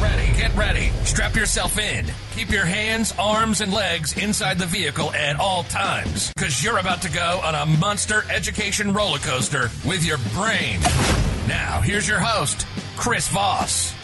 Ready, get ready. Strap yourself in. Keep your hands, arms, and legs inside the vehicle at all times, because you're about to go on a monster education roller coaster with your brain. Now, here's your host, Chris Voss.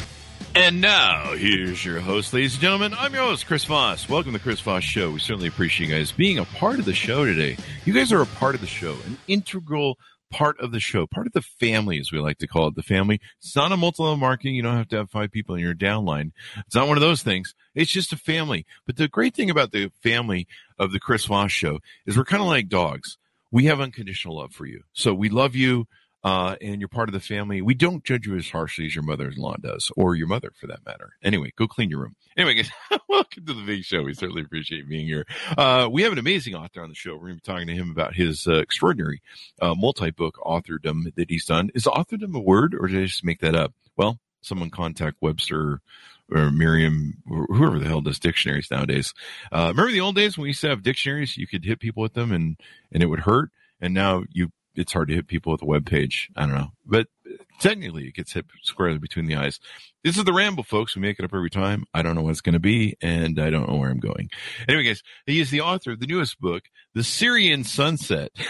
And now, here's your host, ladies and gentlemen. I'm your host, Chris Voss. Welcome to the Chris Voss Show. We certainly appreciate you guys being a part of the show today. You guys are a part of the show, an integral part of the show, part of the family, as we like to call it. The family. It's not a multi-level marketing. You don't have to have five people in your downline. It's not one of those things. It's just a family. But the great thing about the family of the Chris Voss Show is we're kind of like dogs. We have unconditional love for you. So we love you uh, and you're part of the family. We don't judge you as harshly as your mother-in-law does, or your mother for that matter. Anyway, go clean your room. Anyway, guys, welcome to the big show. We certainly appreciate being here. Uh, we have an amazing author on the show. We're going to be talking to him about his uh, extraordinary uh, multi-book authordom that he's done. Is authordom a word, or did I just make that up? Well, someone contact Webster or Merriam, or whoever the hell does dictionaries nowadays. Uh, remember the old days when we used to have dictionaries? You could hit people with them and, and it would hurt. And now you it's hard to hit people with a web page. I don't know, but technically it gets hit squarely between the eyes. This is the ramble, folks. We make it up every time. I don't know what it's going to be, and I don't know where I'm going. Anyway, guys, he is the author of the newest book, The Syrian Sunset.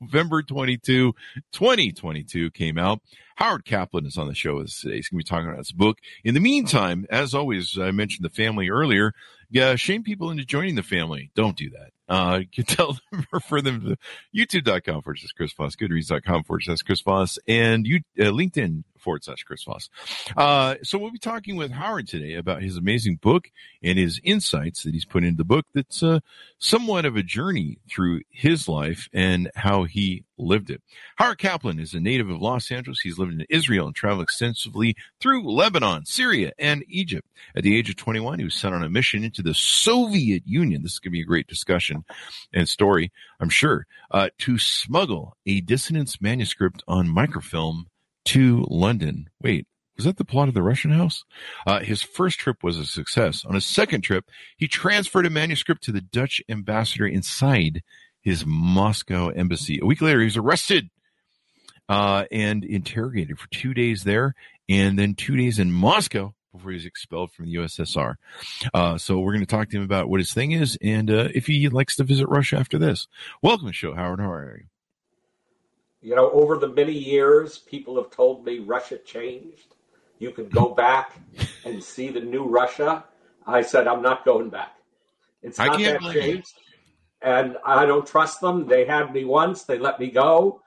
November 22, 2022 came out. Howard Kaplan is on the show with us today. He's going to be talking about his book. In the meantime, as always, I mentioned the family earlier. Yeah, shame people into joining the family. Don't do that. Uh, you can tell them, refer them to youtube.com forward slash Chris Voss, goodreads.com forward slash Chris Voss, and you, uh, LinkedIn forward slash Chris Voss. Uh, so we'll be talking with Howard today about his amazing book and his insights that he's put into the book that's uh, somewhat of a journey through his life and how he lived it. Howard Kaplan is a native of Los Angeles. He's lived in Israel and traveled extensively through Lebanon, Syria, and Egypt. At the age of 21, he was sent on a mission into the Soviet Union. This is going to be a great discussion and story, I'm sure, uh, to smuggle a dissonance manuscript on microfilm to London. Wait, was that the plot of the Russian house? Uh, his first trip was a success. On his second trip, he transferred a manuscript to the Dutch ambassador inside his Moscow embassy. A week later, he was arrested uh, and interrogated for two days there, and then two days in Moscow before he was expelled from the USSR. Uh, so we're going to talk to him about what his thing is and uh, if he likes to visit Russia after this. Welcome to the show, Howard. How are you? You know, over the many years, people have told me Russia changed. You can go back and see the new Russia. I said, I'm not going back. It's not that changed. And I don't trust them. They had me once, they let me go.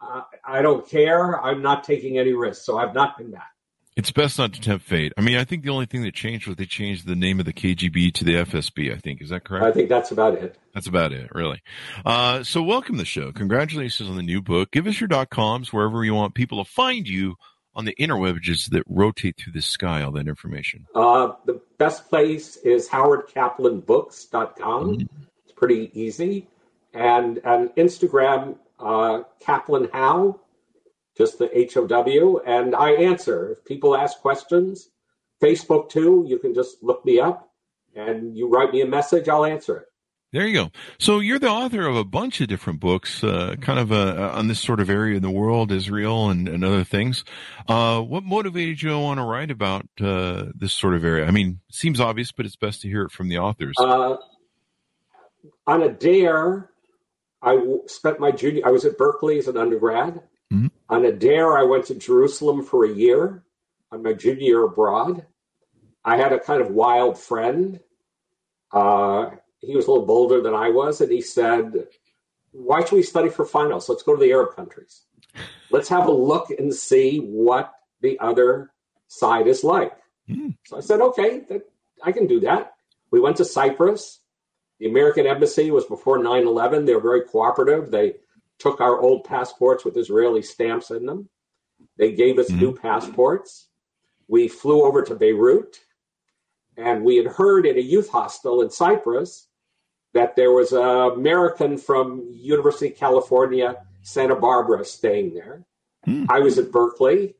Uh, I don't care. I'm not taking any risks. So I've not been back. It's best not to tempt fate. I mean, I think the only thing that changed was they changed the name of the KGB to the FSB. I think is that correct? I think that's about it. That's about it, really. Uh, so, welcome to the show. Congratulations on the new book. Give us your dot coms wherever you want people to find you on the interwebs that rotate through the sky. All that information. Uh, the best place is howardkaplanbooks.com. Mm-hmm. It's pretty easy, and and Instagram uh, Kaplan How just the HOW, and I answer. If people ask questions, Facebook too, you can just look me up and you write me a message, I'll answer it. There you go. So you're the author of a bunch of different books, uh, kind of uh, on this sort of area in the world, Israel and, and other things. Uh, what motivated you to want to write about uh, this sort of area? I mean, it seems obvious, but it's best to hear it from the authors. Uh, on a dare, I spent my junior. I was at Berkeley as an undergrad. Mm-hmm. On a dare, I went to Jerusalem for a year on my junior year abroad. I had a kind of wild friend. Uh, he was a little bolder than I was, and he said, Why should we study for finals? Let's go to the Arab countries. Let's have a look and see what the other side is like. Mm. So I said, Okay, that, I can do that. We went to Cyprus. The American embassy was before 9 11. They were very cooperative. They took our old passports with Israeli stamps in them. They gave us mm-hmm. new passports. We flew over to Beirut, and we had heard in a youth hostel in Cyprus that there was an American from University of California Santa Barbara staying there. Hmm. I was at Berkeley.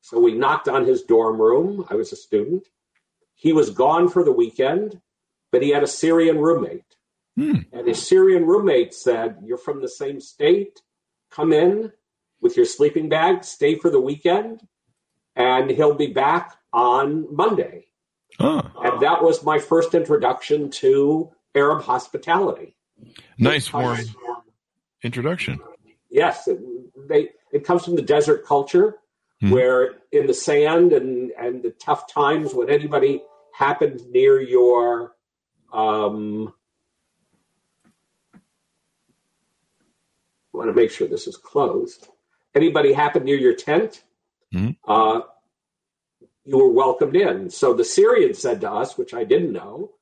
So we knocked on his dorm room. I was a student. He was gone for the weekend, but he had a Syrian roommate. Hmm. And his Syrian roommate said, You're from the same state. Come in with your sleeping bag, stay for the weekend, and he'll be back on Monday. And that was my first introduction to Arab hospitality. Nice warm introduction. Yes, it, they, it comes from the desert culture hmm. where in the sand and, and the tough times when anybody happened near your um, want to make sure this is closed. Anybody happened near your tent, hmm. uh, you were welcomed in. So the Syrians said to us, which I didn't know,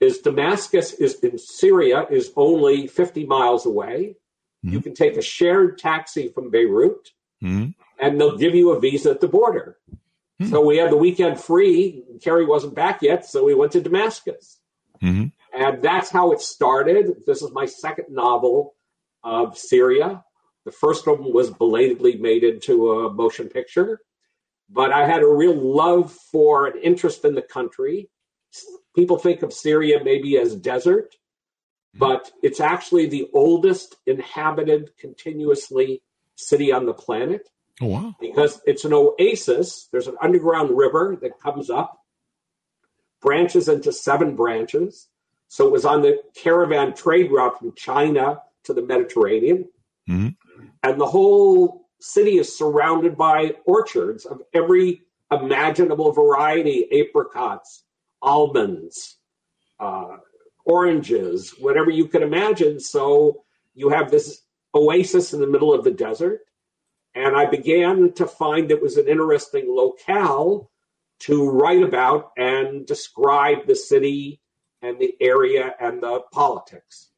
is Damascus is in Syria is only 50 miles away. Mm-hmm. You can take a shared taxi from Beirut mm-hmm. and they'll give you a visa at the border. Mm-hmm. So we had the weekend free. Kerry wasn't back yet, so we went to Damascus. Mm-hmm. And that's how it started. This is my second novel of Syria. The first one was belatedly made into a motion picture, but I had a real love for an interest in the country people think of Syria maybe as desert, hmm. but it's actually the oldest inhabited continuously city on the planet. Oh, wow. Because it's an oasis. There's an underground river that comes up, branches into seven branches. So it was on the caravan trade route from China to the Mediterranean. Mm-hmm. And the whole city is surrounded by orchards of every imaginable variety apricots, almonds, uh, oranges, whatever you can imagine. So you have this oasis in the middle of the desert. And I began to find it was an interesting locale to write about and describe the city and the area and the politics.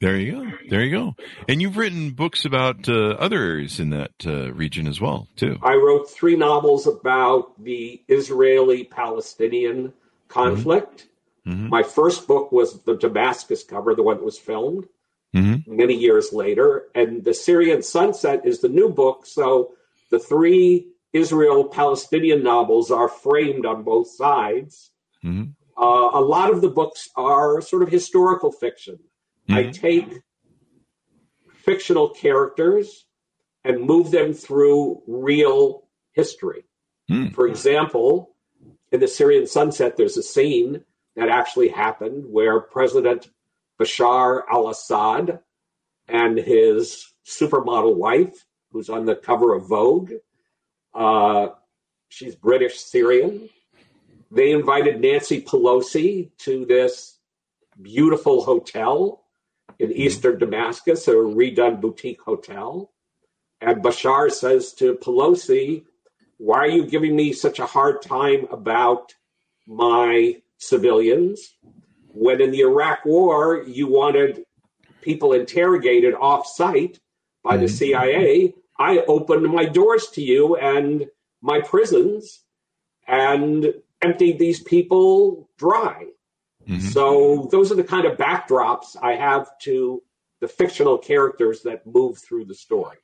There you go. There you go. And you've written books about uh, other areas in that uh, region as well, too. I wrote three novels about the Israeli Palestinian conflict. Mm-hmm. My first book was the Damascus cover, the one that was filmed mm-hmm. many years later. And The Syrian Sunset is the new book. So the three Israel Palestinian novels are framed on both sides. Mm-hmm. Uh, a lot of the books are sort of historical fiction. I mm-hmm. take fictional characters and move them through real history. Mm. For example, in the Syrian sunset, there's a scene that actually happened where President Bashar al Assad and his supermodel wife, who's on the cover of Vogue, uh, she's British Syrian. They invited Nancy Pelosi to this beautiful hotel in eastern Damascus, a redone boutique hotel. And Bashar says to Pelosi, why are you giving me such a hard time about my civilians when in the Iraq war you wanted people interrogated off site by the mm-hmm. CIA? I opened my doors to you and my prisons and emptied these people dry. Mm-hmm. So those are the kind of backdrops I have to the fictional characters that move through the story.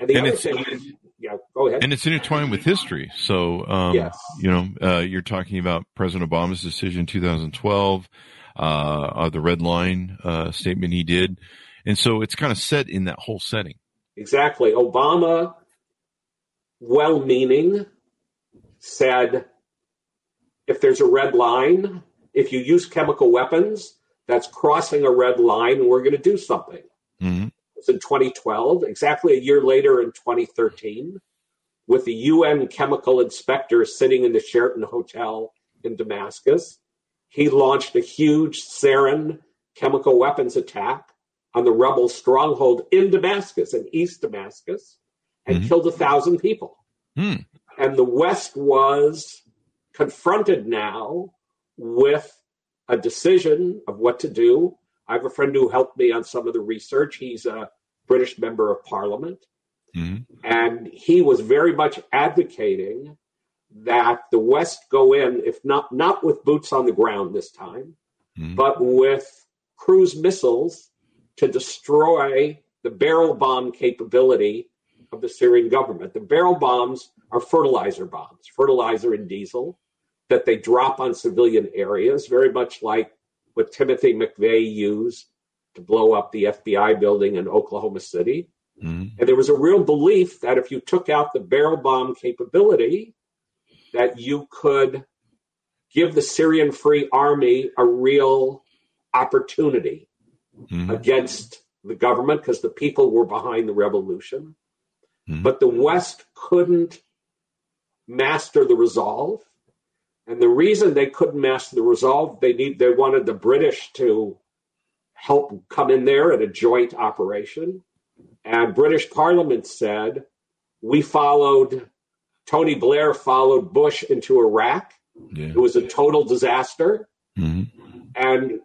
And the and other thing is, yeah, go ahead. And it's intertwined with history. So, um, yes. you know, uh, you're talking about President Obama's decision in 2012, uh, the red line uh, statement he did. And so it's kind of set in that whole setting. Exactly. Obama, well meaning, said if there's a red line, if you use chemical weapons, that's crossing a red line and we're going to do something. Mm-hmm in 2012, exactly a year later in 2013, with the UN chemical inspector sitting in the Sheraton Hotel in Damascus. He launched a huge sarin chemical weapons attack on the rebel stronghold in Damascus, in East Damascus, and mm-hmm. killed a thousand people. Mm. And the West was confronted now with a decision of what to do I have a friend who helped me on some of the research. He's a British member of parliament. Mm-hmm. And he was very much advocating that the West go in, if not not with boots on the ground this time, mm-hmm. but with cruise missiles to destroy the barrel bomb capability of the Syrian government. The barrel bombs are fertilizer bombs, fertilizer and diesel that they drop on civilian areas, very much like what Timothy McVeigh used to blow up the FBI building in Oklahoma City. Mm-hmm. And there was a real belief that if you took out the barrel bomb capability, that you could give the Syrian Free Army a real opportunity mm-hmm. against the government because the people were behind the revolution. Mm-hmm. But the West couldn't master the resolve. And the reason they couldn't master the resolve, they need they wanted the British to help come in there at a joint operation. And British Parliament said, we followed Tony Blair followed Bush into Iraq. Yeah. It was a total disaster. Mm-hmm. And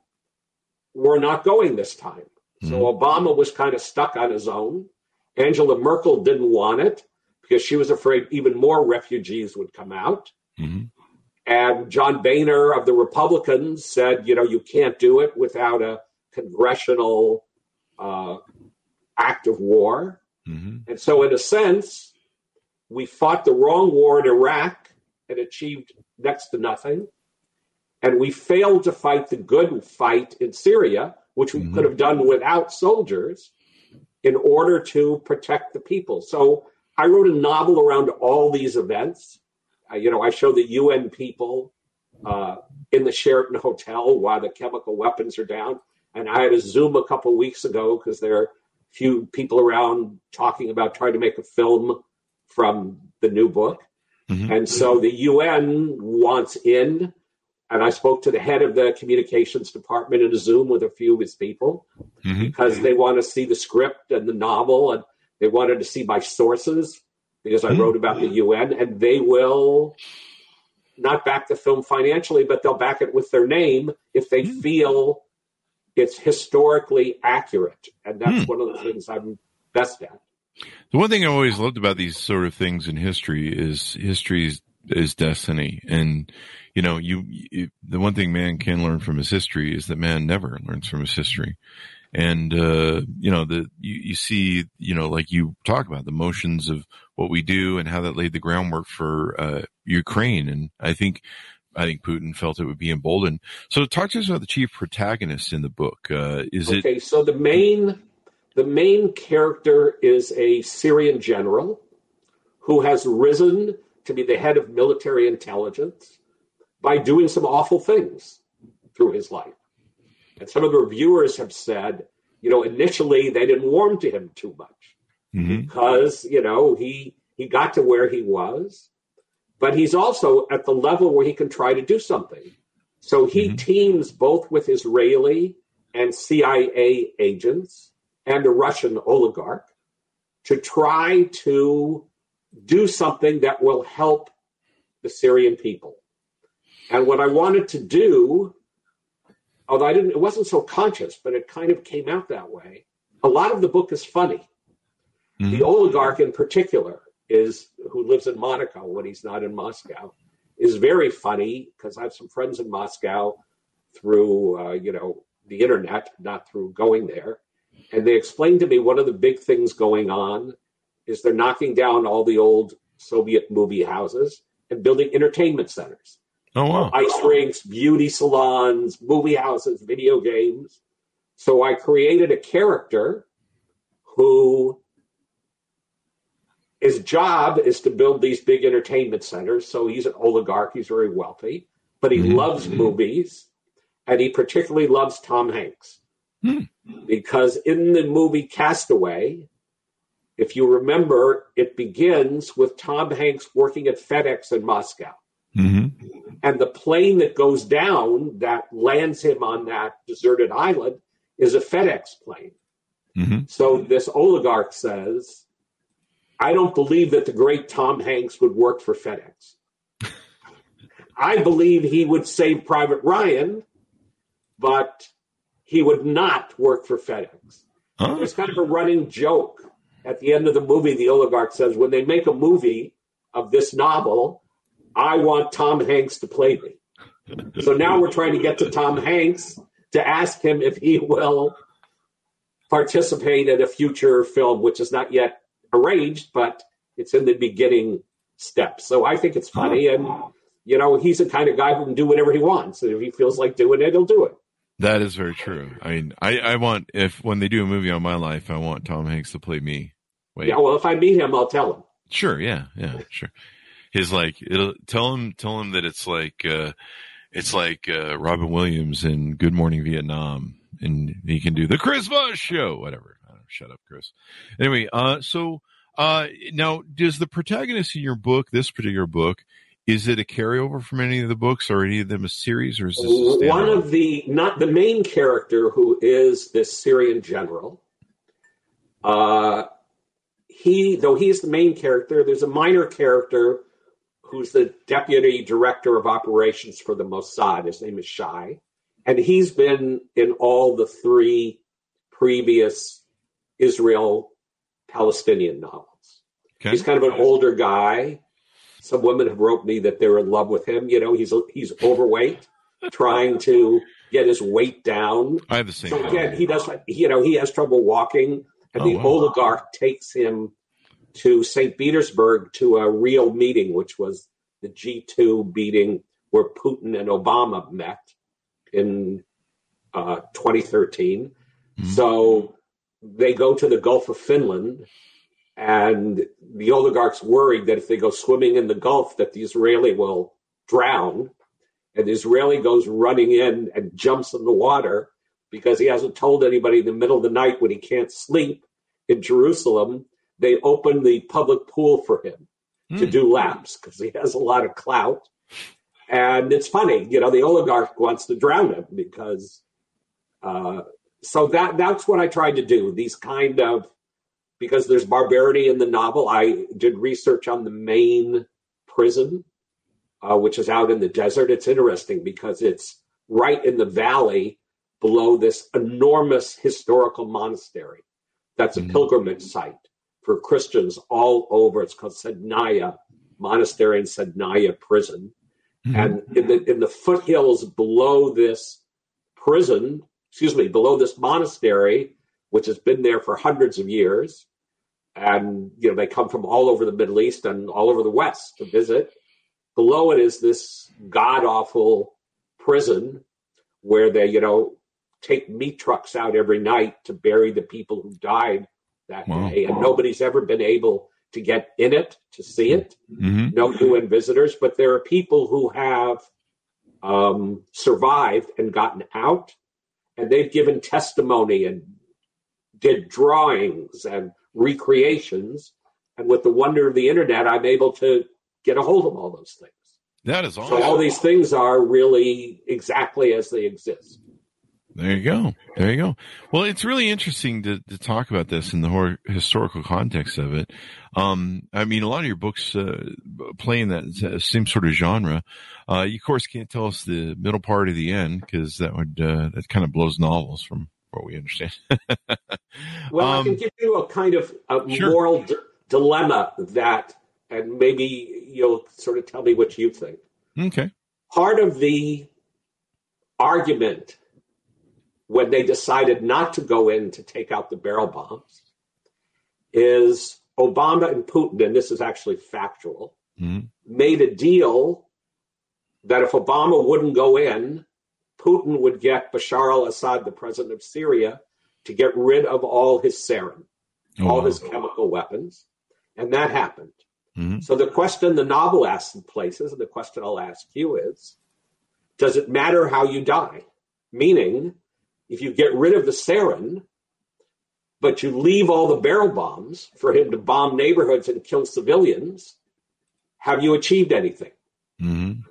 we're not going this time. Mm-hmm. So Obama was kind of stuck on his own. Angela Merkel didn't want it because she was afraid even more refugees would come out. Mm-hmm. And John Boehner of the Republicans said, you know, you can't do it without a congressional uh, act of war. Mm-hmm. And so, in a sense, we fought the wrong war in Iraq and achieved next to nothing. And we failed to fight the good fight in Syria, which we mm-hmm. could have done without soldiers in order to protect the people. So I wrote a novel around all these events. You know, I show the UN people uh, in the Sheraton Hotel while the chemical weapons are down. And I had a Zoom a couple weeks ago because there are a few people around talking about trying to make a film from the new book. Mm-hmm. And so the UN wants in. And I spoke to the head of the communications department in a Zoom with a few of his people mm-hmm. because they want to see the script and the novel and they wanted to see my sources because I mm-hmm. wrote about the UN and they will not back the film financially, but they'll back it with their name if they mm-hmm. feel it's historically accurate. And that's mm. one of the things I'm best at. The one thing I always loved about these sort of things in history is history is destiny. And, you know, you, you, the one thing man can learn from his history is that man never learns from his history. And, uh, you know, the, you, you see, you know, like you talk about the motions of what we do and how that laid the groundwork for, uh, Ukraine. And I think, I think Putin felt it would be emboldened. So talk to us about the chief protagonist in the book. Uh, is okay, it? Okay. So the main, the main character is a Syrian general who has risen to be the head of military intelligence by doing some awful things through his life. And some of the reviewers have said, you know, initially they didn't warm to him too much mm-hmm. because, you know, he he got to where he was, but he's also at the level where he can try to do something. So he mm-hmm. teams both with Israeli and CIA agents and a Russian oligarch to try to do something that will help the Syrian people. And what I wanted to do, although I didn't, it wasn't so conscious, but it kind of came out that way. A lot of the book is funny. Mm-hmm. The oligarch, in particular, is who lives in Monaco when he's not in Moscow, is very funny because I have some friends in Moscow through, uh, you know, the internet, not through going there. And they explained to me one of the big things going on is they're knocking down all the old Soviet movie houses and building entertainment centers. Oh, wow. Ice rinks, beauty salons, movie houses, video games. So I created a character who his job is to build these big entertainment centers. So he's an oligarch, he's very wealthy, but he mm-hmm. loves movies and he particularly loves Tom Hanks. Hmm. Because in the movie Castaway, if you remember, it begins with Tom Hanks working at FedEx in Moscow. Mm-hmm. And the plane that goes down that lands him on that deserted island is a FedEx plane. Mm-hmm. So this oligarch says, I don't believe that the great Tom Hanks would work for FedEx. I believe he would save Private Ryan, but he would not work for FedEx. Huh? There's kind of a running joke at the end of the movie. The oligarch says, when they make a movie of this novel, I want Tom Hanks to play me. so now we're trying to get to Tom Hanks to ask him if he will participate in a future film, which is not yet arranged, but it's in the beginning steps. So I think it's funny, and you know, he's the kind of guy who can do whatever he wants, and if he feels like doing it, he'll do it. That is very true. I mean, I, I want if when they do a movie on my life, I want Tom Hanks to play me. Wait. Yeah, well, if I meet him, I'll tell him. Sure. Yeah. Yeah. Sure. He's like it'll tell him tell him that it's like uh it's like uh Robin Williams in Good Morning Vietnam, and he can do the Chris Voss show, whatever. Shut up, Chris. Anyway, uh, so uh, now does the protagonist in your book, this particular book, is it a carryover from any of the books, or any of them a series, or is this one of the not the main character who is this Syrian general? Uh, he though he's the main character. There's a minor character who's the deputy director of operations for the Mossad. His name is Shai, and he's been in all the three previous Israel Palestinian novels. Okay. He's kind of an older guy some women have wrote me that they're in love with him. You know, he's he's overweight, trying to get his weight down. I have the same. So again, he does. You know, he has trouble walking, and oh, the wow. oligarch takes him to St. Petersburg to a real meeting, which was the G2 meeting where Putin and Obama met in uh, 2013. Mm-hmm. So they go to the Gulf of Finland and the oligarchs worried that if they go swimming in the Gulf, that the Israeli will drown. And the Israeli goes running in and jumps in the water because he hasn't told anybody in the middle of the night when he can't sleep in Jerusalem. They open the public pool for him mm. to hmm. do laps because he has a lot of clout. And it's funny, you know, the oligarch wants to drown him because. Uh, so that that's what I tried to do. These kind of because there's barbarity in the novel. I did research on the main prison, uh, which is out in the desert. It's interesting because it's right in the valley below this enormous historical monastery. That's a mm-hmm. pilgrimage site for Christians all over. It's called Sednaya Monastery and Sednaya Prison. Mm-hmm. And in the in the foothills below this prison, excuse me, below this monastery, which has been there for hundreds of years, and you know they come from all over the Middle East and all over the West to visit. Below it is this god awful prison where they you know take meat trucks out every night to bury the people who died that wow. day, and nobody's ever been able to get in it to see it. Mm-hmm. No UN visitors, but there are people who have um, survived and gotten out, and they've given testimony and did drawings and recreations. And with the wonder of the internet, I'm able to get a hold of all those things. That is awesome. So all these things are really exactly as they exist. There you go. There you go. Well, it's really interesting to, to talk about this in the hor- historical context of it. Um, I mean, a lot of your books uh, play in that same sort of genre. Uh, you, of course, can't tell us the middle part of the end because that would uh, that kind of blows novels from what we understand. well, um, I can give you a kind of a sure. moral d- dilemma that, and maybe you'll sort of tell me what you think. Okay. Part of the argument when they decided not to go in to take out the barrel bombs is Obama and Putin, and this is actually factual, mm-hmm. made a deal that if Obama wouldn't go in, Putin would get Bashar al Assad, the president of Syria, to get rid of all his sarin, oh, all wow. his chemical weapons. And that happened. Mm-hmm. So the question the novel asks in places, and the question I'll ask you is Does it matter how you die? Meaning, if you get rid of the sarin, but you leave all the barrel bombs for him to bomb neighborhoods and kill civilians, have you achieved anything? Mm-hmm.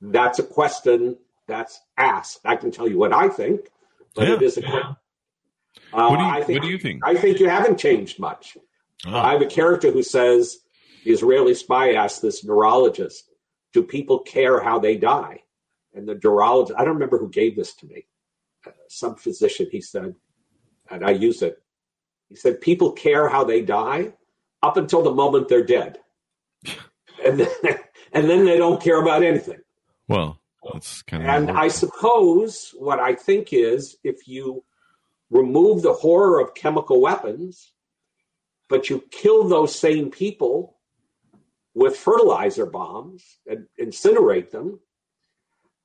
That's a question that's asked. I can tell you what I think, but yeah. it is a. Uh, what, do you, I think, what do you think? I think you haven't changed much. Oh. I have a character who says the Israeli spy asked this neurologist, "Do people care how they die?" And the neurologist, I don't remember who gave this to me, uh, some physician. He said, and I use it. He said, "People care how they die up until the moment they're dead, and then, and then they don't care about anything." Well, that's kind of and I suppose what I think is if you remove the horror of chemical weapons, but you kill those same people with fertilizer bombs and incinerate them,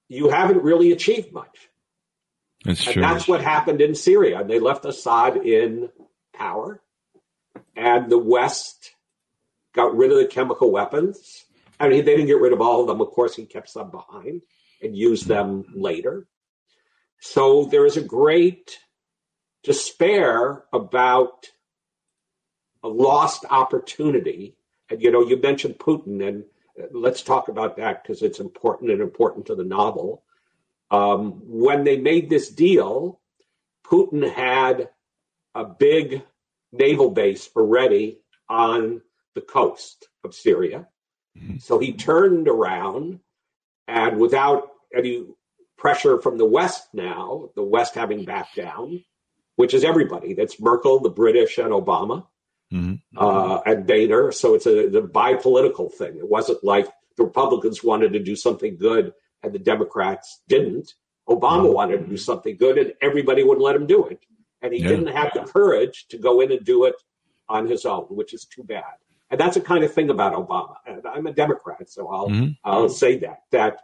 you haven't really achieved much. That's and true. that's what happened in Syria. They left Assad in power, and the West got rid of the chemical weapons. I mean, they didn't get rid of all of them. Of course, he kept some behind and used them later. So there is a great despair about a lost opportunity. And, you know, you mentioned Putin, and let's talk about that because it's important and important to the novel. Um, when they made this deal, Putin had a big naval base already on the coast of Syria. So he turned around and without any pressure from the West now, the West having backed down, which is everybody. That's Merkel, the British, and Obama, Mhm. uh, and Boehner. So it's a, a bipolitical thing. It wasn't like the Republicans wanted to do something good and the Democrats didn't. Obama Mhm. wanted to do something good and everybody wouldn't let him do it. And he Yeah. didn't have the courage to go in and do it on his own, which is too bad. And that's the kind of thing about Obama. And I'm a Democrat, so I'll Mhm. I'll say that that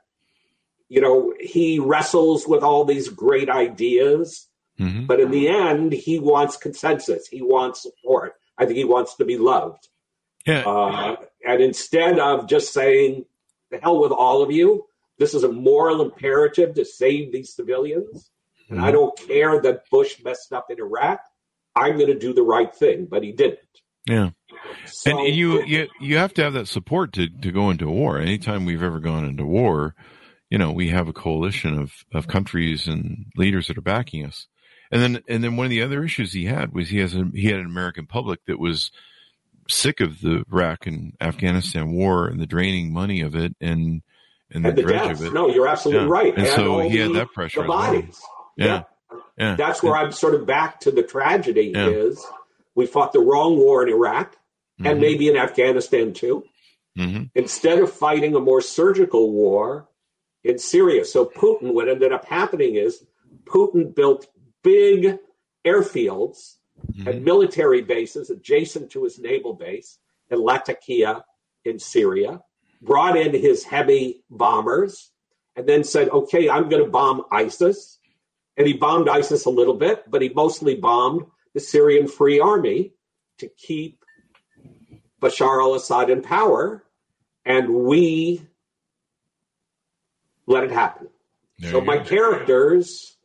you know he wrestles with all these great ideas, Mhm. but in the end, he wants consensus. He wants support. I think he wants to be loved. Yeah. Uh, and instead of just saying, "The hell with all of you," this is a moral imperative to save these civilians. And I mm-hmm. don't care that Bush messed up in Iraq. I'm going to do the right thing, but he didn't. yeah. So, and you, you you have to have that support to, to go into war. Anytime we've ever gone into war, you know, we have a coalition of, of countries and leaders that are backing us. And then and then one of the other issues he had was he has a, he had an American public that was sick of the Iraq and Afghanistan war and the draining money of it and and the, and the dredge deaths. of it. No, you're absolutely Yeah. right. And so all he had that pressure The bodies. Yeah. Yeah. That's where I'm sort of back to the tragedy Yeah. is we fought the wrong war in Iraq and Mhm. maybe in Afghanistan too, Mhm. instead of fighting a more surgical war in Syria. So Putin, what ended up happening is Putin built big airfields Mhm. and military bases adjacent to his naval base in Latakia in Syria, brought in his heavy bombers, and then said, okay, I'm going to bomb ISIS. And he bombed ISIS a little bit, but he mostly bombed the Syrian Free Army to keep Bashar al Assad in power. And we let it happen. There So my go. characters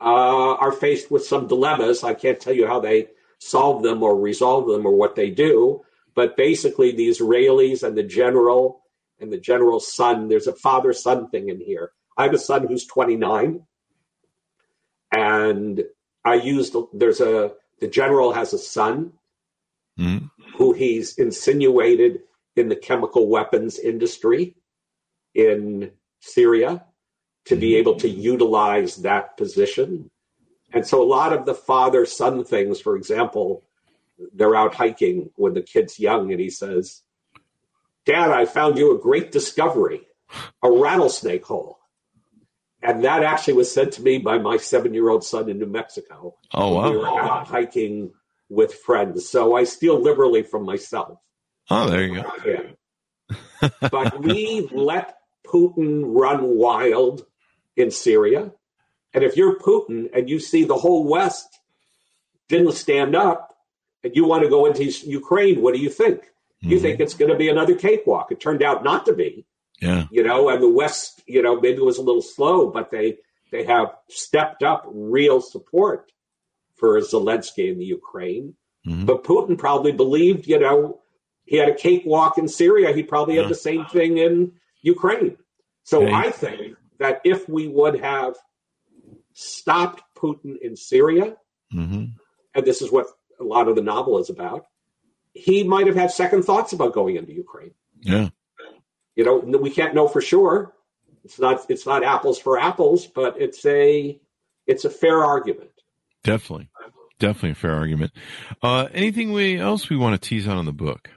uh, are faced with some dilemmas. I can't tell you how they solve them or resolve them or what they do, but basically the Israelis and the general and the general's son. There's a father-son thing in here. I have a son who's 29, and I used there's a the general has a son Mhm. who he's insinuated in the chemical weapons industry in Syria to be able to utilize that position. And so a lot of the father son things, for example, they're out hiking when the kid's young and he says, Dad, I found you a great discovery, a rattlesnake hole. And that actually was said to me by my seven year old son in New Mexico. Oh wow. We were out hiking with friends. So I steal liberally from myself. Oh, there you go. Yeah. but we let Putin run wild in Syria. And if you're Putin and you see the whole West didn't stand up and you want to go into Ukraine, what do you think? You Mhm. think it's going to be another cakewalk. It turned out not to be, Yeah. you know, and the West, you know, maybe was a little slow, but they, they have stepped up real support for Zelensky in the Ukraine. Mhm. But Putin probably believed, you know, he had a cakewalk in Syria. He probably Yeah. had the same thing in Ukraine. So Yeah. I think that if we would have stopped Putin in Syria, Mhm. and this is what a lot of the novel is about, he might have had second thoughts about going into Ukraine. Yeah. You know, we can't know for sure. It's not it's not apples for apples, but it's a it's a fair argument. Definitely. Definitely a fair argument. Uh, anything we else we want to tease out on the book?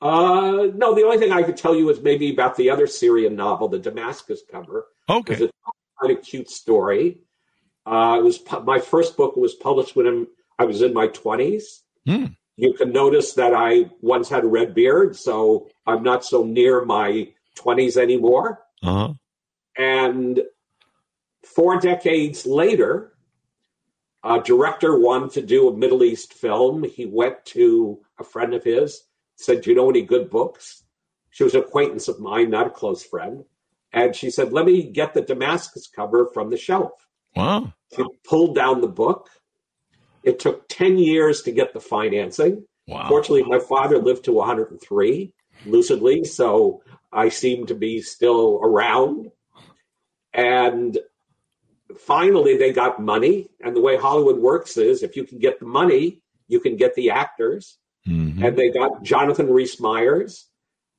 Uh, no, the only thing I could tell you is maybe about the other Syrian novel, the Damascus cover, because Okay. it's quite a cute story. Uh, it was pu- my first book was published when I was in my twenties. Hmm. You can notice that I once had a red beard, so I'm not so near my twenties anymore. Uh-huh. And four decades later, a director wanted to do a Middle East film. He went to a friend of his, said, Do you know any good books? She was an acquaintance of mine, not a close friend. And she said, Let me get the Damascus cover from the shelf. Wow. She pulled down the book. It took 10 years to get the financing. Wow. Fortunately, my father lived to 103 lucidly, so I seem to be still around. And finally, they got money. And the way Hollywood works is if you can get the money, you can get the actors. Mhm. And they got Jonathan Rhys Myers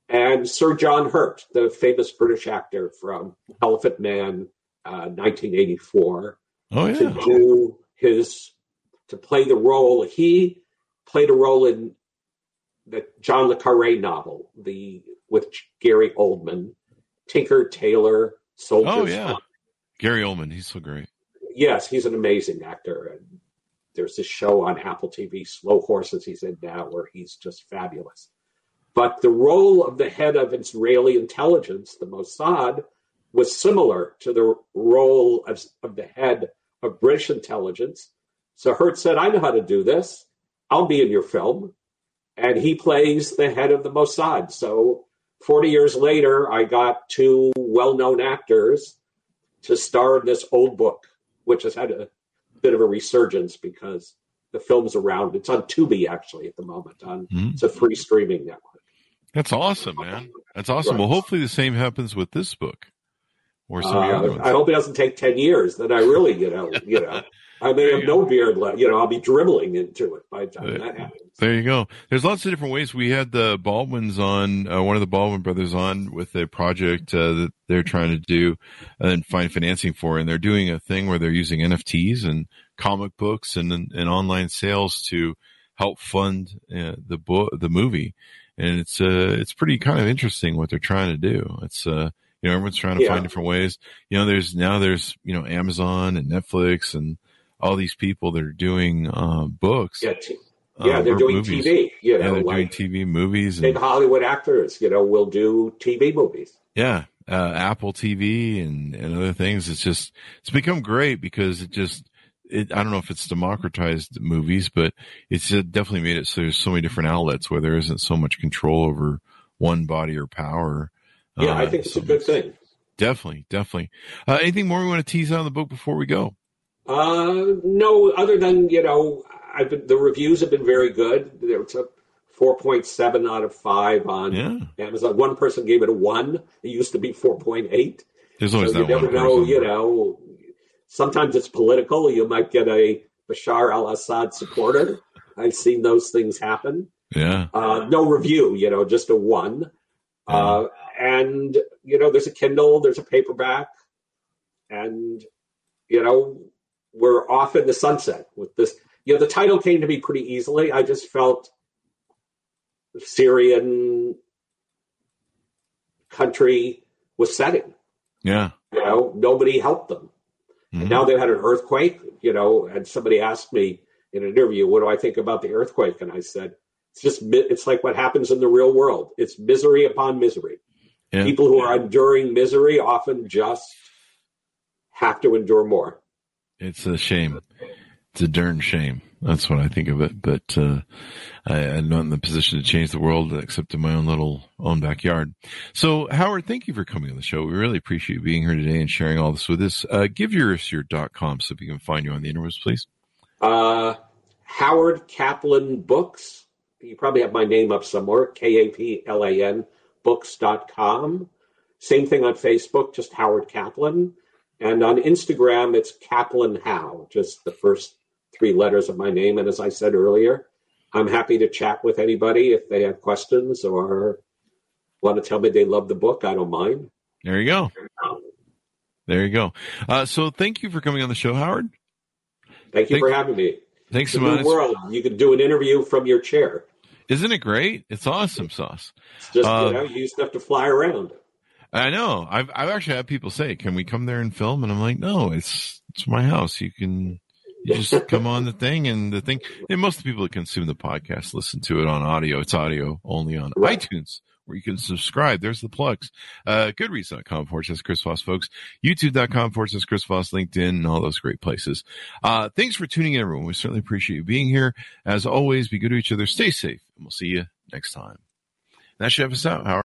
and Sir John Hurt, the famous British actor from Elephant Man, uh, 1984 Oh to do his to play the role. He played a role in the John le Carre novel, the with Gary Oldman, Tinker Tailor Soldier. Oh yeah. Gary Oldman, he's so great. Yes, he's an amazing actor. And there's this show on Apple TV, Slow Horses, he's in now, where he's just fabulous. But the role of the head of Israeli intelligence, the Mossad, was similar to the role of, of the head of British intelligence. So Hertz said, I know how to do this. I'll be in your film. And he plays the head of the Mossad. So 40 years later, I got two well known actors to star in this old book, which has had a bit of a resurgence because the film's around. It's on Tubi actually at the moment. On Mhm. it's a free streaming network. That's awesome, man. That's awesome. Well, hopefully the same happens with this book or some Uh, other ones. I hope it doesn't take ten years. Then I really, you know, you know, I may have no beard left. You know, I'll be dribbling into it by the time that happens. There you go. There's lots of different ways. We had the Baldwins on, uh, one of the Baldwin brothers on with a project uh, that they're trying to do and find financing for. And they're doing a thing where they're using NFTs and comic books and, and online sales to help fund uh, the book, the movie. And it's, uh, it's pretty kind of interesting what they're trying to do. It's, uh, you know, everyone's trying to Yeah. find different ways. You know, there's now there's, you know, Amazon and Netflix and all these people that are doing, uh, books. Yeah, t- yeah, uh, they're doing movies. TV. You Yeah, know, they're like doing TV movies big and Hollywood actors. You know, will do TV movies. yeah, uh, Apple TV and, and other things. It's just it's become great because it just it, I don't know if it's democratized movies, but it's uh, definitely made it so there's so many different outlets where there isn't so much control over one body or power. Yeah, I Uh, think it's so a good thing. Definitely, definitely. Uh, anything more we want to tease out of the book before we go? Uh, no, other than you know, I've been, the reviews have been very good. There was a four point seven out of five on Yeah, Amazon. One person gave it a one. It used to be four point eight. there's always So you that one never know. person. You know, sometimes it's political. You might get a Bashar al-Assad supporter. I've seen those things happen. Yeah, Uh, no review. You know, just a one. Uh, and you know, there's a Kindle. There's a paperback, and you know, we're off in the sunset with this. You know, the title came to me pretty easily. I just felt Syrian country was setting. yeah. You know, nobody helped them. Mhm. And now they've had an earthquake. You know, and somebody asked me in an interview, "What do I think about the earthquake?" And I said, "It's just, it's like what happens in the real world. It's misery upon misery. Yeah. People who are enduring misery often just have to endure more." It's a shame. It's a darn shame. That's what I think of it. But uh, I, I'm not in the position to change the world except in my own little own backyard. So, Howard, thank you for coming on the show. We really appreciate you being here today and sharing all this with us. Uh, give yours your dot com so we can find you on the interwebs, please. Uh, Howard Kaplan Books. You probably have my name up somewhere. K A P L A N books.com. Same thing on Facebook, just Howard Kaplan. And on Instagram, it's Kaplan How, just the first three letters of my name. And as I said earlier, I'm happy to chat with anybody if they have questions or want to tell me they love the book. I don't mind. There you go. There you go. Uh, so, thank you for coming on the show, Howard. Thank you Thank- for having me. Thanks so much. world. You can do an interview from your chair. Isn't it great? It's awesome sauce. It's just, Uh, you know, you used to have to fly around. I know. I've I've actually had people say, "Can we come there and film?" And I'm like, "No, it's it's my house. You can you just come on the thing and the thing." And most of the people that consume the podcast listen to it on audio. It's audio only on right. iTunes where you can subscribe. There's the plugs. Uh, Goodreads.com forward slash Chris Voss, folks. YouTube.com forward slash Chris Voss, LinkedIn, and all those great places. Uh, thanks for tuning in, everyone. We certainly appreciate you being here. As always, be good to each other. Stay safe, and we'll see you next time. That should have us out. Howard.